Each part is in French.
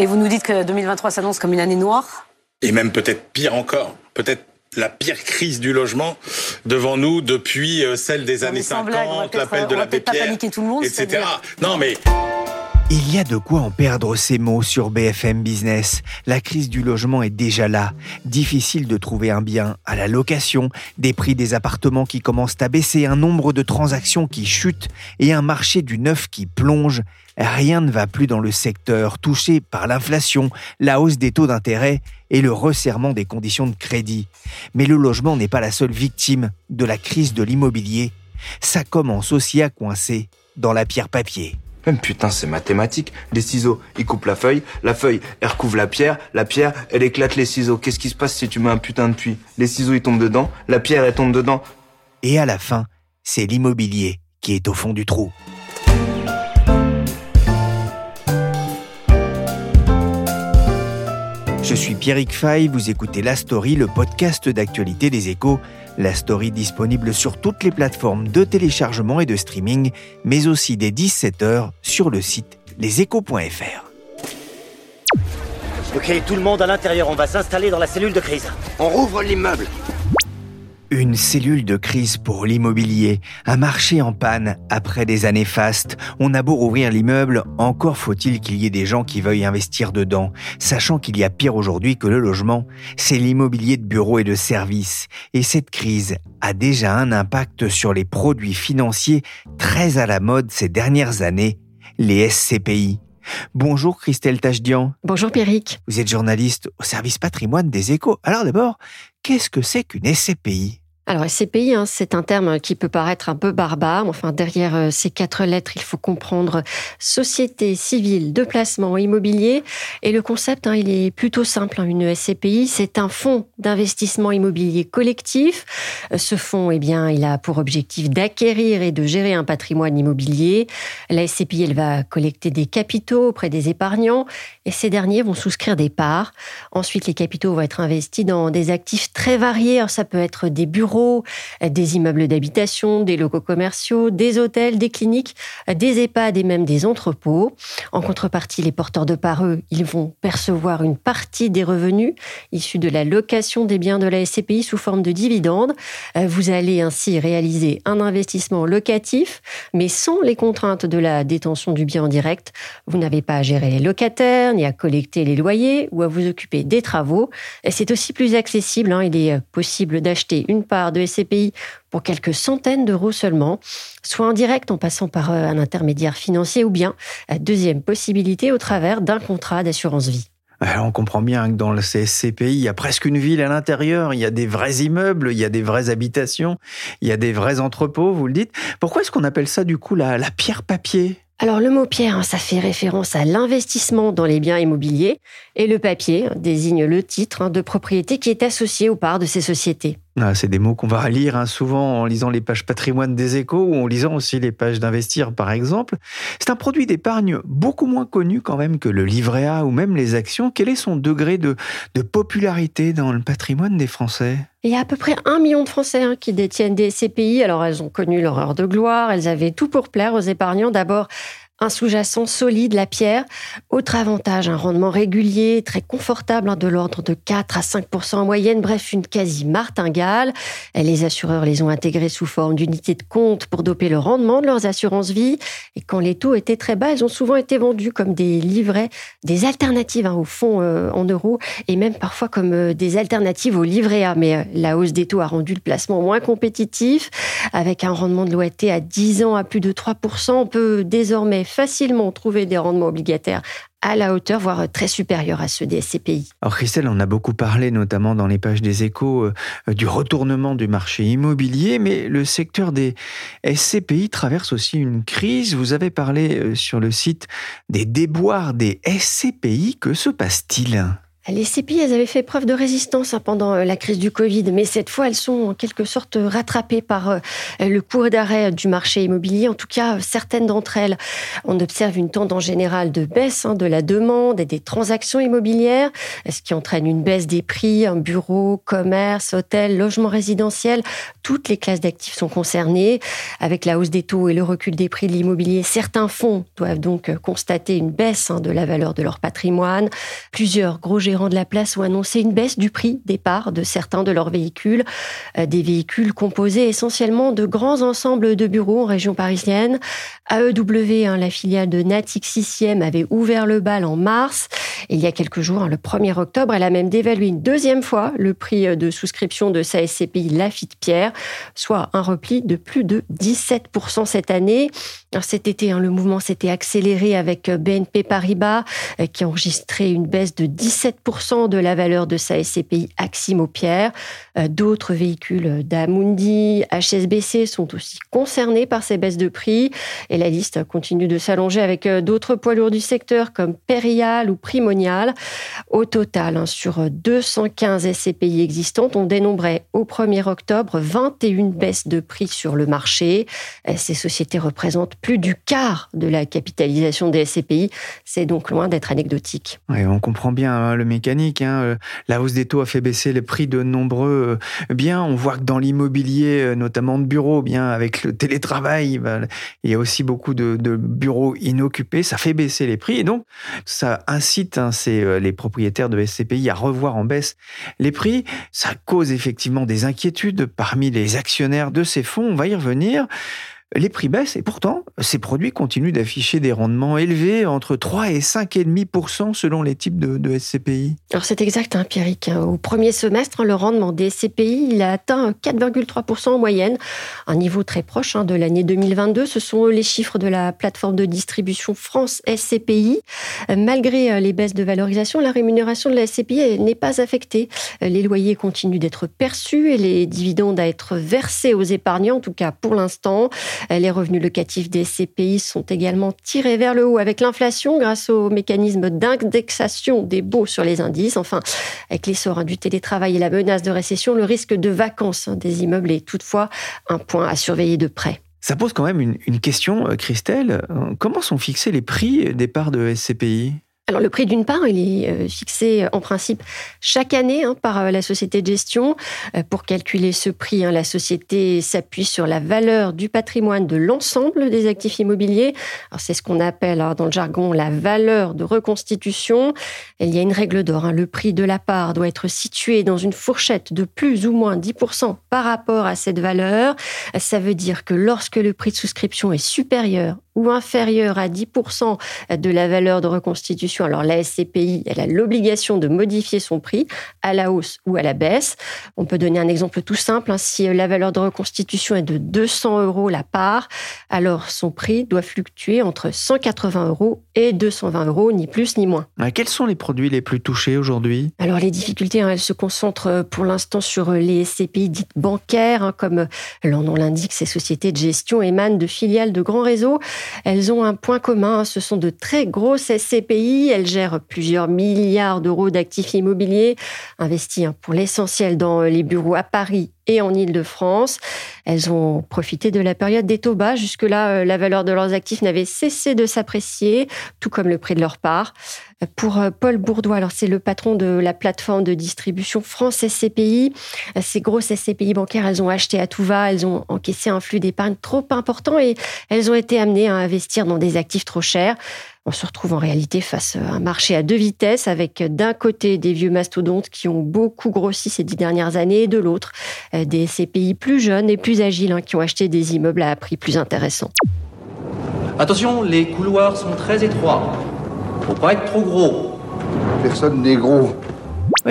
Et vous nous dites que 2023 s'annonce comme une année noire Et même peut-être pire encore, peut-être la pire crise du logement devant nous depuis euh, celle des années 50, l'appel de le monde, etc. Non mais... Il y a de quoi en perdre ces mots sur BFM Business. La crise du logement est déjà là. Difficile de trouver un bien à la location, des prix des appartements qui commencent à baisser, un nombre de transactions qui chute et un marché du neuf qui plonge. Rien ne va plus dans le secteur touché par l'inflation, la hausse des taux d'intérêt et le resserrement des conditions de crédit. Mais le logement n'est pas la seule victime de la crise de l'immobilier. Ça commence aussi à coincer dans la pierre papier. Même putain, c'est mathématique. Les ciseaux, ils coupent la feuille, la feuille, elle recouvre la pierre, la pierre, elle éclate les ciseaux. Qu'est-ce qui se passe si tu mets un putain de puits? Les ciseaux, ils tombent dedans, la pierre, elle tombe dedans. Et à la fin, c'est l'immobilier qui est au fond du trou. Je suis Pierrick Fay, vous écoutez La Story, le podcast d'actualité des échos. La Story disponible sur toutes les plateformes de téléchargement et de streaming, mais aussi dès 17h sur le site leséchos.fr. Ok, tout le monde à l'intérieur, on va s'installer dans la cellule de crise. On rouvre l'immeuble. Une cellule de crise pour l'immobilier, un marché en panne après des années fastes. On a beau rouvrir l'immeuble, encore faut-il qu'il y ait des gens qui veuillent investir dedans, sachant qu'il y a pire aujourd'hui que le logement, c'est l'immobilier de bureaux et de services. Et cette crise a déjà un impact sur les produits financiers très à la mode ces dernières années, les SCPI. Bonjour Christelle Tachdian. Bonjour Pierrick. Vous êtes journaliste au service patrimoine des échos. Alors d'abord, qu'est-ce que c'est qu'une SCPI alors SCPI, hein, c'est un terme qui peut paraître un peu barbare. Enfin, derrière euh, ces quatre lettres, il faut comprendre société civile de placement immobilier. Et le concept, hein, il est plutôt simple. Hein. Une SCPI, c'est un fonds d'investissement immobilier collectif. Euh, ce fonds, eh bien, il a pour objectif d'acquérir et de gérer un patrimoine immobilier. La SCPI, elle va collecter des capitaux auprès des épargnants et ces derniers vont souscrire des parts. Ensuite, les capitaux vont être investis dans des actifs très variés. ça peut être des bureaux des immeubles d'habitation, des locaux commerciaux, des hôtels, des cliniques, des EHPAD et même des entrepôts. En contrepartie, les porteurs de parts, eux, ils vont percevoir une partie des revenus issus de la location des biens de la SCPI sous forme de dividendes. Euh, vous allez ainsi réaliser un investissement locatif, mais sans les contraintes de la détention du bien en direct. Vous n'avez pas à gérer les locataires, ni à collecter les loyers ou à vous occuper des travaux. C'est aussi plus accessible. Hein. Il est possible d'acheter une part de SCPI pour quelques centaines d'euros seulement, soit en direct en passant par euh, un intermédiaire financier ou bien, euh, deuxième possibilité, au travers d'un contrat d'assurance vie. on comprend bien que dans le CSCPI, il y a presque une ville à l'intérieur, il y a des vrais immeubles, il y a des vraies habitations, il y a des vrais entrepôts, vous le dites. Pourquoi est-ce qu'on appelle ça du coup la, la pierre papier? Alors le mot pierre, hein, ça fait référence à l'investissement dans les biens immobiliers et le papier désigne le titre hein, de propriété qui est associé aux parts de ces sociétés. Ah, c'est des mots qu'on va lire hein, souvent en lisant les pages patrimoine des échos ou en lisant aussi les pages d'investir par exemple. C'est un produit d'épargne beaucoup moins connu quand même que le livret A ou même les actions. Quel est son degré de, popularité dans le patrimoine des Français? Il y a à peu près un million de Français hein, qui détiennent des CPI. Alors elles ont connu leur heure de gloire, elles avaient tout pour plaire aux épargnants. D'abord un sous-jacent solide, la pierre. Autre avantage, un rendement régulier, très confortable, hein, de l'ordre de 4 à 5 en moyenne, bref, une quasi-martingale. Les assureurs les ont intégrés sous forme d'unités de compte pour doper le rendement de leurs assurances vie. Et quand les taux étaient très bas, elles ont souvent été vendues comme des livrets, des alternatives hein, au fonds euh, en euros, et même parfois comme euh, des alternatives au livret A. Mais euh, la hausse des taux a rendu le placement moins compétitif. Avec un rendement de l'OAT à 10 ans à plus de 3 on peut désormais facilement trouver des rendements obligataires à la hauteur, voire très supérieurs à ceux des SCPI. Alors Christelle, on a beaucoup parlé, notamment dans les pages des échos, euh, du retournement du marché immobilier, mais le secteur des SCPI traverse aussi une crise. Vous avez parlé euh, sur le site des déboires des SCPI. Que se passe-t-il? Les CPI, elles avaient fait preuve de résistance hein, pendant euh, la crise du Covid, mais cette fois, elles sont en quelque sorte rattrapées par euh, le cours d'arrêt du marché immobilier. En tout cas, certaines d'entre elles, on observe une tendance générale de baisse hein, de la demande et des transactions immobilières, ce qui entraîne une baisse des prix, un bureau, commerce, hôtel, logement résidentiel. Toutes les classes d'actifs sont concernées. Avec la hausse des taux et le recul des prix de l'immobilier, certains fonds doivent donc constater une baisse hein, de la valeur de leur patrimoine. Plusieurs gros gérants de la place ont annoncé une baisse du prix des parts de certains de leurs véhicules, euh, des véhicules composés essentiellement de grands ensembles de bureaux en région parisienne. AEW, la filiale de Natix 6e, avait ouvert le bal en mars. il y a quelques jours, hein, le 1er octobre, elle a même dévalué une deuxième fois le prix euh, de souscription de sa SCPI Lafitte Pierre, soit un repli de plus de 17% cette année. cet été, hein, le mouvement s'était accéléré avec euh, BNP Paribas, qui a enregistré une baisse de 17% de la valeur de sa SCPI Aximo Pierre. Euh, d'autres véhicules d'Amundi, HSBC sont aussi concernés par ces baisses de prix. Et la liste continue de s'allonger avec euh, d'autres poids lourds du secteur comme Perial ou Primonial. Au total, hein, sur 215 SCPI existantes, on dénombrait au 1er octobre 21 baisses de prix sur le marché. Euh, ces sociétés représentent plus du quart de la capitalisation des SCPI. C'est donc loin d'être anecdotique. on comprend bien hein, le Hein. Euh, la hausse des taux a fait baisser les prix de nombreux euh, biens. On voit que dans l'immobilier, euh, notamment de bureaux, bien avec le télétravail, il y a aussi beaucoup de, bureaux inoccupés. Ça fait baisser les prix et donc ça incite hein, les propriétaires de SCPI à revoir en baisse les prix. Ça cause effectivement des inquiétudes parmi les actionnaires de ces fonds. On va y revenir les prix baissent et pourtant, ces produits continuent d'afficher des rendements élevés entre 3 et 5,5% selon les types de, SCPI. Alors c'est exact, hein, Pierrick. Au premier semestre, le rendement des SCPI il a atteint 4,3% en moyenne, un niveau très proche hein, de l'année 2022. Ce sont les chiffres de la plateforme de distribution France SCPI. Malgré euh, les baisses de valorisation, la rémunération de la SCPI n'est pas affectée. Les loyers continuent d'être perçus et les dividendes à être versés aux épargnants, en tout cas pour l'instant. Les revenus locatifs des CPI sont également tirés vers le haut avec l'inflation grâce au mécanisme d'indexation des baux sur les indices. Enfin, avec l'essor du télétravail et la menace de récession, le risque de vacances des immeubles est toutefois un point à surveiller de près. Ça pose quand même une, une question, euh, Christelle. Comment sont fixés les prix des parts de SCPI alors le prix d'une part, il est euh, fixé euh, en principe chaque année hein, par euh, la société de gestion. Pour calculer ce prix, hein, la société s'appuie sur la valeur du patrimoine de l'ensemble des actifs immobiliers. c'est ce qu'on appelle hein, dans le jargon la valeur de reconstitution. Il y a une règle d'or. Le prix de la part doit être situé dans une fourchette de plus ou moins 10% par rapport à cette valeur. Ça veut dire que lorsque le prix de souscription est supérieur ou inférieur à 10% de la valeur de reconstitution, alors la SCPI, elle a l'obligation de modifier son prix à la hausse ou à la baisse. On peut donner un exemple tout simple. Hein. Si la valeur de reconstitution est de 200 euros la part, alors son prix doit fluctuer entre 180 euros et 220 euros, ni plus ni moins. Quels sont les produits les plus touchés aujourd'hui? Alors les difficultés, hein, elles se concentrent pour l'instant sur les SCPI dites bancaires, hein, comme leur nom l'indique, ces sociétés de gestion émanent de filiales de grands réseaux. Elles ont un point commun, ce sont de très grosses SCPI, elles gèrent plusieurs milliards d'euros d'actifs immobiliers investis hein, pour l'essentiel dans les bureaux à Paris et en Ile-de-France. Elles ont profité de la période des taux bas. Jusque-là, euh, la valeur de leurs actifs n'avait cessé de s'apprécier, tout comme le prix de leur part. Pour euh, Paul Bourdois, alors c'est le patron de la plateforme de distribution France SCPI. Ces grosses SCPI bancaires, elles ont acheté à tout va, elles ont encaissé un flux d'épargne trop important et elles ont été amenées à investir dans des actifs trop chers. On se retrouve en réalité face à un marché à deux vitesses avec d'un côté des vieux mastodontes qui ont beaucoup grossi ces dix dernières années et de l'autre euh, des SCPI plus jeunes et plus agiles hein, qui ont acheté des immeubles à prix plus intéressants. Attention, les couloirs sont très étroits. Faut pas être trop gros. Personne n'est gros.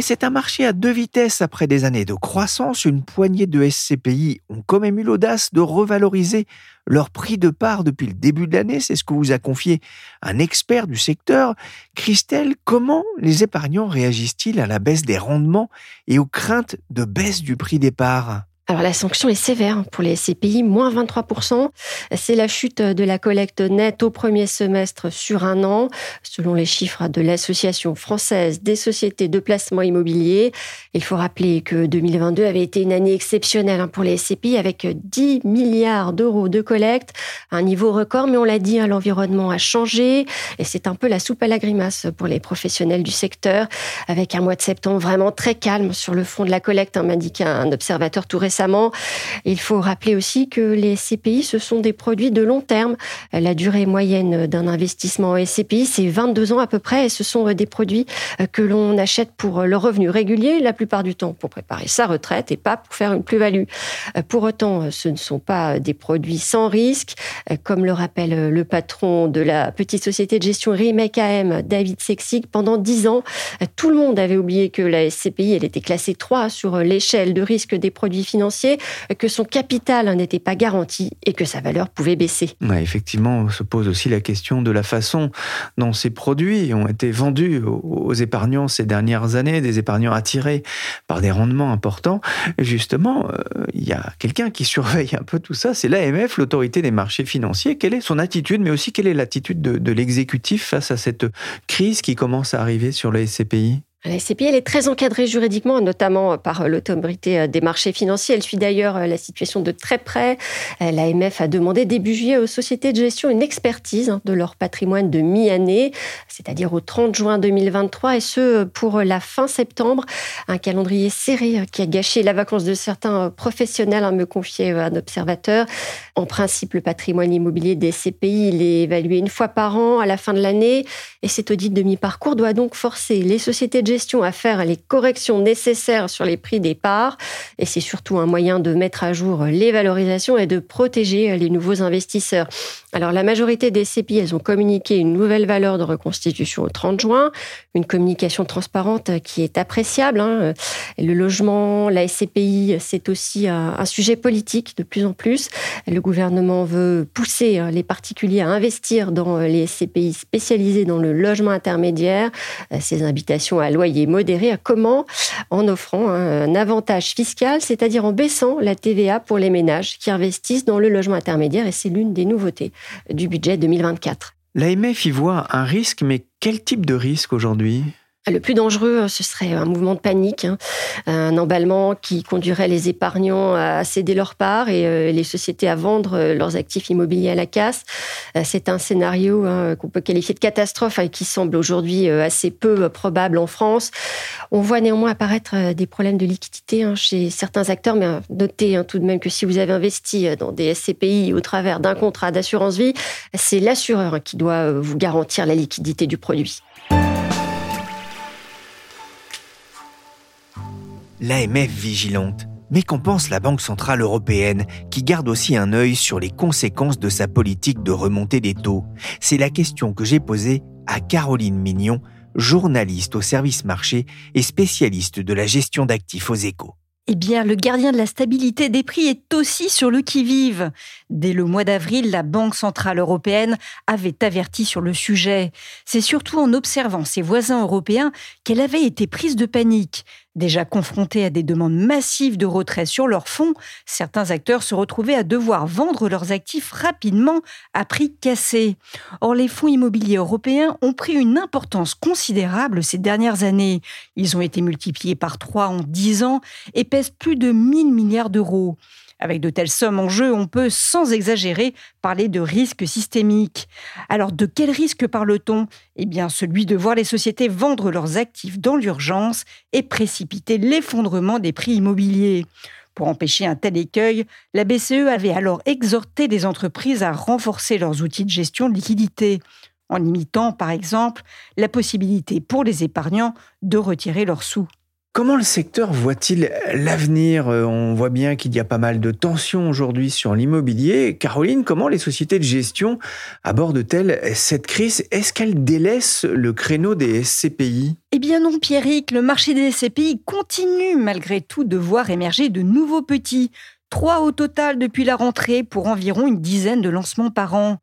C'est un marché à deux vitesses. Après des années de croissance, une poignée de SCPI ont quand même eu l'audace de revaloriser leur prix de part depuis le début de l'année. C'est ce que vous a confié un expert du secteur. Christelle, comment les épargnants réagissent-ils à la baisse des rendements et aux craintes de baisse du prix des parts? Alors la sanction est sévère pour les SCPI, moins 23%. C'est la chute de la collecte nette au premier semestre sur un an, selon les chiffres de l'Association française des sociétés de placement immobilier. Il faut rappeler que 2022 avait été une année exceptionnelle hein, pour les SCPI avec 10 milliards d'euros de collecte, un niveau record, mais on l'a dit, hein, l'environnement a changé et c'est un peu la soupe à la grimace pour les professionnels du secteur, avec un mois de septembre vraiment très calme sur le fond de la collecte, hein, m'indique un observateur tout récent il faut rappeler aussi que les SCPI, ce sont des produits de long terme. La durée moyenne d'un investissement en SCPI, c'est 22 ans à peu près, et ce sont des produits que l'on achète pour le revenu régulier, la plupart du temps pour préparer sa retraite et pas pour faire une plus-value. Pour autant, ce ne sont pas des produits sans risque, comme le rappelle le patron de la petite société de gestion Remake AM, David Sexig. Pendant 10 ans, tout le monde avait oublié que la SCPI, elle était classée 3 sur l'échelle de risque des produits financiers que son capital n'était pas garanti et que sa valeur pouvait baisser. effectivement, on se pose aussi la question de la façon dont ces produits ont été vendus aux épargnants ces dernières années, des épargnants attirés par des rendements importants. Justement, euh, il y a quelqu'un qui surveille un peu tout ça, c'est l'AMF, l'autorité des marchés financiers. Quelle est son attitude, mais aussi quelle est l'attitude de, de l'exécutif face à cette crise qui commence à arriver sur les SCPI la SCPI, elle est très encadrée juridiquement, notamment par l'autorité euh, des marchés financiers. Elle suit d'ailleurs euh, la situation de très près. Euh, L'AMF a demandé début juillet aux sociétés de gestion une expertise hein, de leur patrimoine de mi-année, c'est-à-dire au 30 juin 2023, et ce pour la fin septembre. Un calendrier serré qui a gâché la vacance de certains professionnels, hein, me confiait un observateur. En principe, le patrimoine immobilier des SCPI, il est évalué une fois par an à la fin de l'année, et cet audit de mi-parcours doit donc forcer les sociétés de gestion à faire les corrections nécessaires sur les prix des parts. Et c'est surtout un moyen de mettre à jour les valorisations et de protéger les nouveaux investisseurs. Alors, la majorité des CPI, elles ont communiqué une nouvelle valeur de reconstitution au 30 juin, une communication transparente qui est appréciable. Hein. Le logement, la SCPI, c'est aussi un sujet politique de plus en plus. Le gouvernement veut pousser les particuliers à investir dans les SCPI spécialisées dans le logement intermédiaire. Ces invitations à loyer modéré, comment En offrant un avantage fiscal, c'est-à-dire en baissant la TVA pour les ménages qui investissent dans le logement intermédiaire, et c'est l'une des nouveautés du budget 2024. L'AMF y voit un risque, mais quel type de risque aujourd'hui? Le plus dangereux, ce serait un mouvement de panique, hein. un emballement qui conduirait les épargnants à céder leur part et euh, les sociétés à vendre euh, leurs actifs immobiliers à la casse. Euh, c'est un scénario hein, qu'on peut qualifier de catastrophe et hein, qui semble aujourd'hui assez peu probable en France. On voit néanmoins apparaître des problèmes de liquidité chez certains acteurs, mais notez tout de même que si vous avez investi dans des SCPI au travers d'un contrat d'assurance vie, c'est l'assureur qui doit vous garantir la liquidité du produit. l'AMF vigilante. Mais qu'en pense la Banque Centrale Européenne, qui garde aussi un œil sur les conséquences de sa politique de remontée des taux? C'est la question que j'ai posée à Caroline Mignon, journaliste au service marché et spécialiste de la gestion d'actifs aux échos. Eh bien, le gardien de la stabilité des prix est aussi sur le qui-vive. Dès le mois d'avril, la Banque centrale européenne avait averti sur le sujet. C'est surtout en observant ses voisins européens qu'elle avait été prise de panique. Déjà confrontés à des demandes massives de retrait sur leurs fonds, certains acteurs se retrouvaient à devoir vendre leurs actifs rapidement à prix cassé. Or, les fonds immobiliers européens ont pris une importance considérable ces dernières années. Ils ont été multipliés par trois en dix ans et pèsent plus de 1000 milliards d'euros. Avec de telles sommes en jeu, on peut, sans exagérer, parler de risque systémique. Alors, de quel risque parle-t-on? Eh bien, celui de voir les sociétés vendre leurs actifs dans l'urgence et précipiter l'effondrement des prix immobiliers. Pour empêcher un tel écueil, la BCE avait alors exhorté les entreprises à renforcer leurs outils de gestion de liquidité, en limitant, par exemple, la possibilité pour les épargnants de retirer leurs sous. Comment le secteur voit-il l'avenir? Euh, On voit bien qu'il y a pas mal de tensions aujourd'hui sur l'immobilier. Caroline, comment les sociétés de gestion abordent-elles cette crise? Est-ce qu'elles délaissent le créneau des SCPI Eh bien non, Pierrick, le marché des SCPI continue malgré tout de voir émerger de nouveaux petits. Trois au total depuis la rentrée pour environ une dizaine de lancements par an.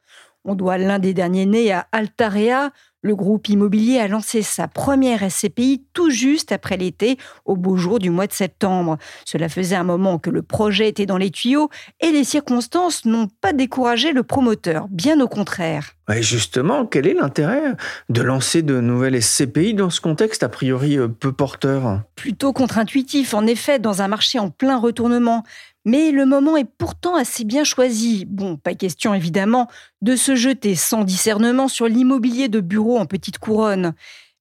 On doit l'un des derniers nés à Altarea, le groupe immobilier a lancé sa première SCPI tout juste après l'été, au beau jour du mois de septembre. Cela faisait un moment que le projet était dans les tuyaux et les circonstances n'ont pas découragé le promoteur, bien au contraire. justement, quel est l'intérêt de lancer de nouvelles SCPI dans ce contexte a priori euh, peu porteur? Plutôt contre-intuitif, en effet, dans un marché en plein retournement. Mais le moment est pourtant assez bien choisi. Bon, pas question évidemment de se jeter sans discernement sur l'immobilier de bureau en petite couronne.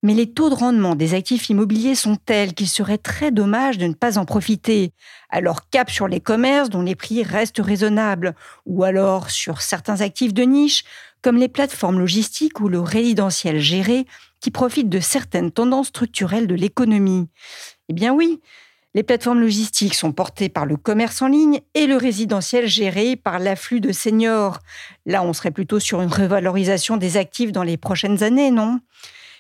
Mais les taux de rendement des actifs immobiliers sont tels qu'il serait très dommage de ne pas en profiter. Alors cap sur les commerces dont les prix restent raisonnables, ou alors sur certains actifs de niche, comme les plateformes logistiques ou le résidentiel géré, qui profitent de certaines tendances structurelles de l'économie. Eh bien oui, les plateformes logistiques sont portées par le commerce en ligne et le résidentiel géré par l'afflux de seniors. Là, on serait plutôt sur une revalorisation des actifs dans les prochaines années, non?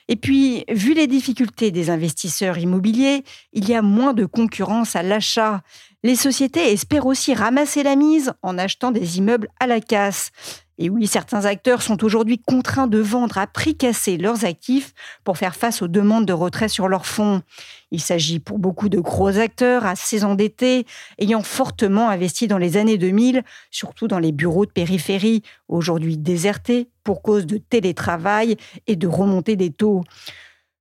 Et puis, vu les difficultés des investisseurs immobiliers, il y a moins de concurrence à l'achat. Les sociétés espèrent aussi ramasser la mise en achetant des immeubles à la casse. Et oui, certains acteurs sont aujourd'hui contraints de vendre à prix cassé leurs actifs pour faire face aux demandes de retrait sur leurs fonds. Il s'agit pour beaucoup de gros acteurs assez endettés, ayant fortement investi dans les années 2000, surtout dans les bureaux de périphérie, aujourd'hui désertés pour cause de télétravail et de remontée des taux.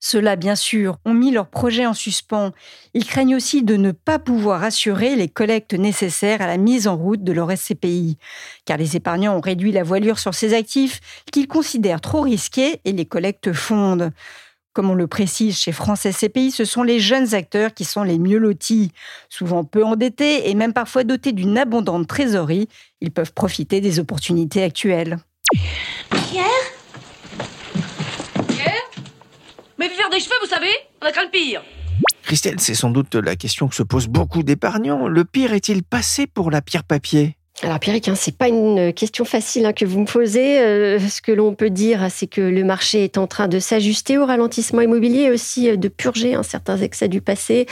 Ceux-là, bien sûr, ont mis leur projet en suspens. Ils craignent aussi de ne pas pouvoir assurer les collectes nécessaires à la mise en route de leur SCPI, car les épargnants ont réduit la voilure sur ces actifs qu'ils considèrent trop risqués et les collectes fondent. Comme on le précise chez France SCPI, ce sont les jeunes acteurs qui sont les mieux lotis. Souvent peu endettés et même parfois dotés d'une abondante trésorerie, ils peuvent profiter des opportunités actuelles. Pierre Mais faire des cheveux, vous savez, on a craint le pire. Christelle, c'est sans doute la question que se posent beaucoup d'épargnants. Le pire est-il passé pour la pierre papier? Alors Pierrick, hein, c'est pas une question facile hein, que vous me posez. Euh, ce que l'on peut dire, c'est que le marché est en train de s'ajuster au ralentissement immobilier et aussi euh, de purger hein, certains excès du passé.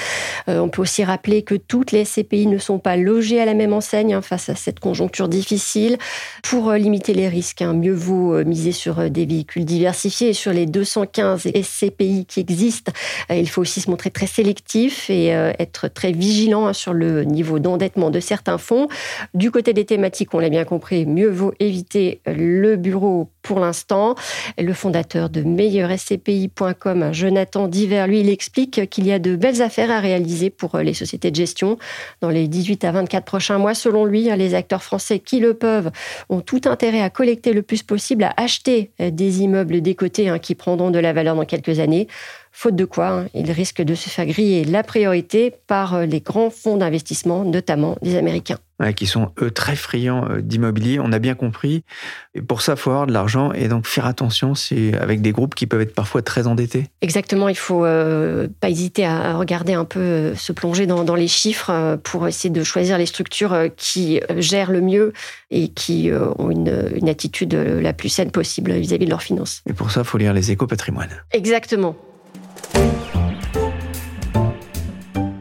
Euh, on peut aussi rappeler que toutes les SCPI ne sont pas logées à la même enseigne face à cette conjoncture difficile. Pour limiter les risques, mieux vaut miser sur des véhicules diversifiés et sur les 215 SCPI qui existent. il faut aussi se montrer très sélectif et être très vigilant sur le niveau d'endettement de certains fonds. Du côté des thématiques, on l'a bien compris, mieux vaut éviter le bureau pour l'instant. Le fondateur de meilleurscpi.com, Jonathan Diver, lui, il explique qu'il y a de belles affaires à réaliser pour les sociétés de gestion dans les 18 à 24 prochains mois. Selon lui, les acteurs français qui le peuvent ont tout intérêt à collecter le plus possible, à acheter des immeubles décotés hein, qui prendront de la valeur dans quelques années faute de quoi hein, ils risquent de se faire griller la priorité par les grands fonds d'investissement, notamment des Américains qui sont eux très friands euh, d'immobilier. On a bien compris. Et pour ça, il faut avoir de l'argent et donc faire attention. C'est avec des groupes qui peuvent être parfois très endettés. Exactement. Il faut euh, pas hésiter à regarder un peu, euh, se plonger dans, les chiffres pour essayer de choisir les structures qui gèrent le mieux et qui ont une, une attitude la plus saine possible vis-à-vis de leurs finances. Et pour ça, il faut lire les échos patrimoine. Exactement.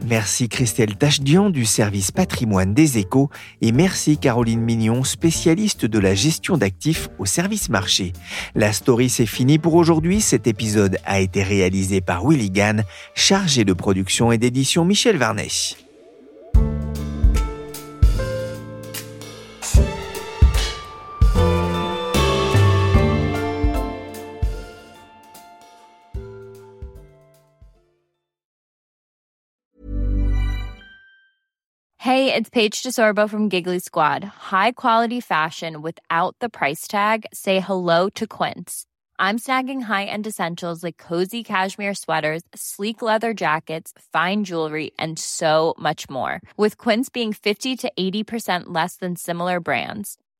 Merci Christelle Tachdian du service patrimoine des échos et merci Caroline Mignon, spécialiste de la gestion d'actifs au service marché. La story c'est fini pour aujourd'hui. Cet épisode a été réalisé par Willy Gann, chargé de production et d'édition Michel Varnet. Hey, it's Paige DeSorbo from Giggly Squad. High quality fashion without the price tag. Say hello to Quince. I'm snagging high-end essentials like cozy cashmere sweaters, sleek leather jackets, fine jewelry, and so much more. With Quince being 50 to 80% less than similar brands.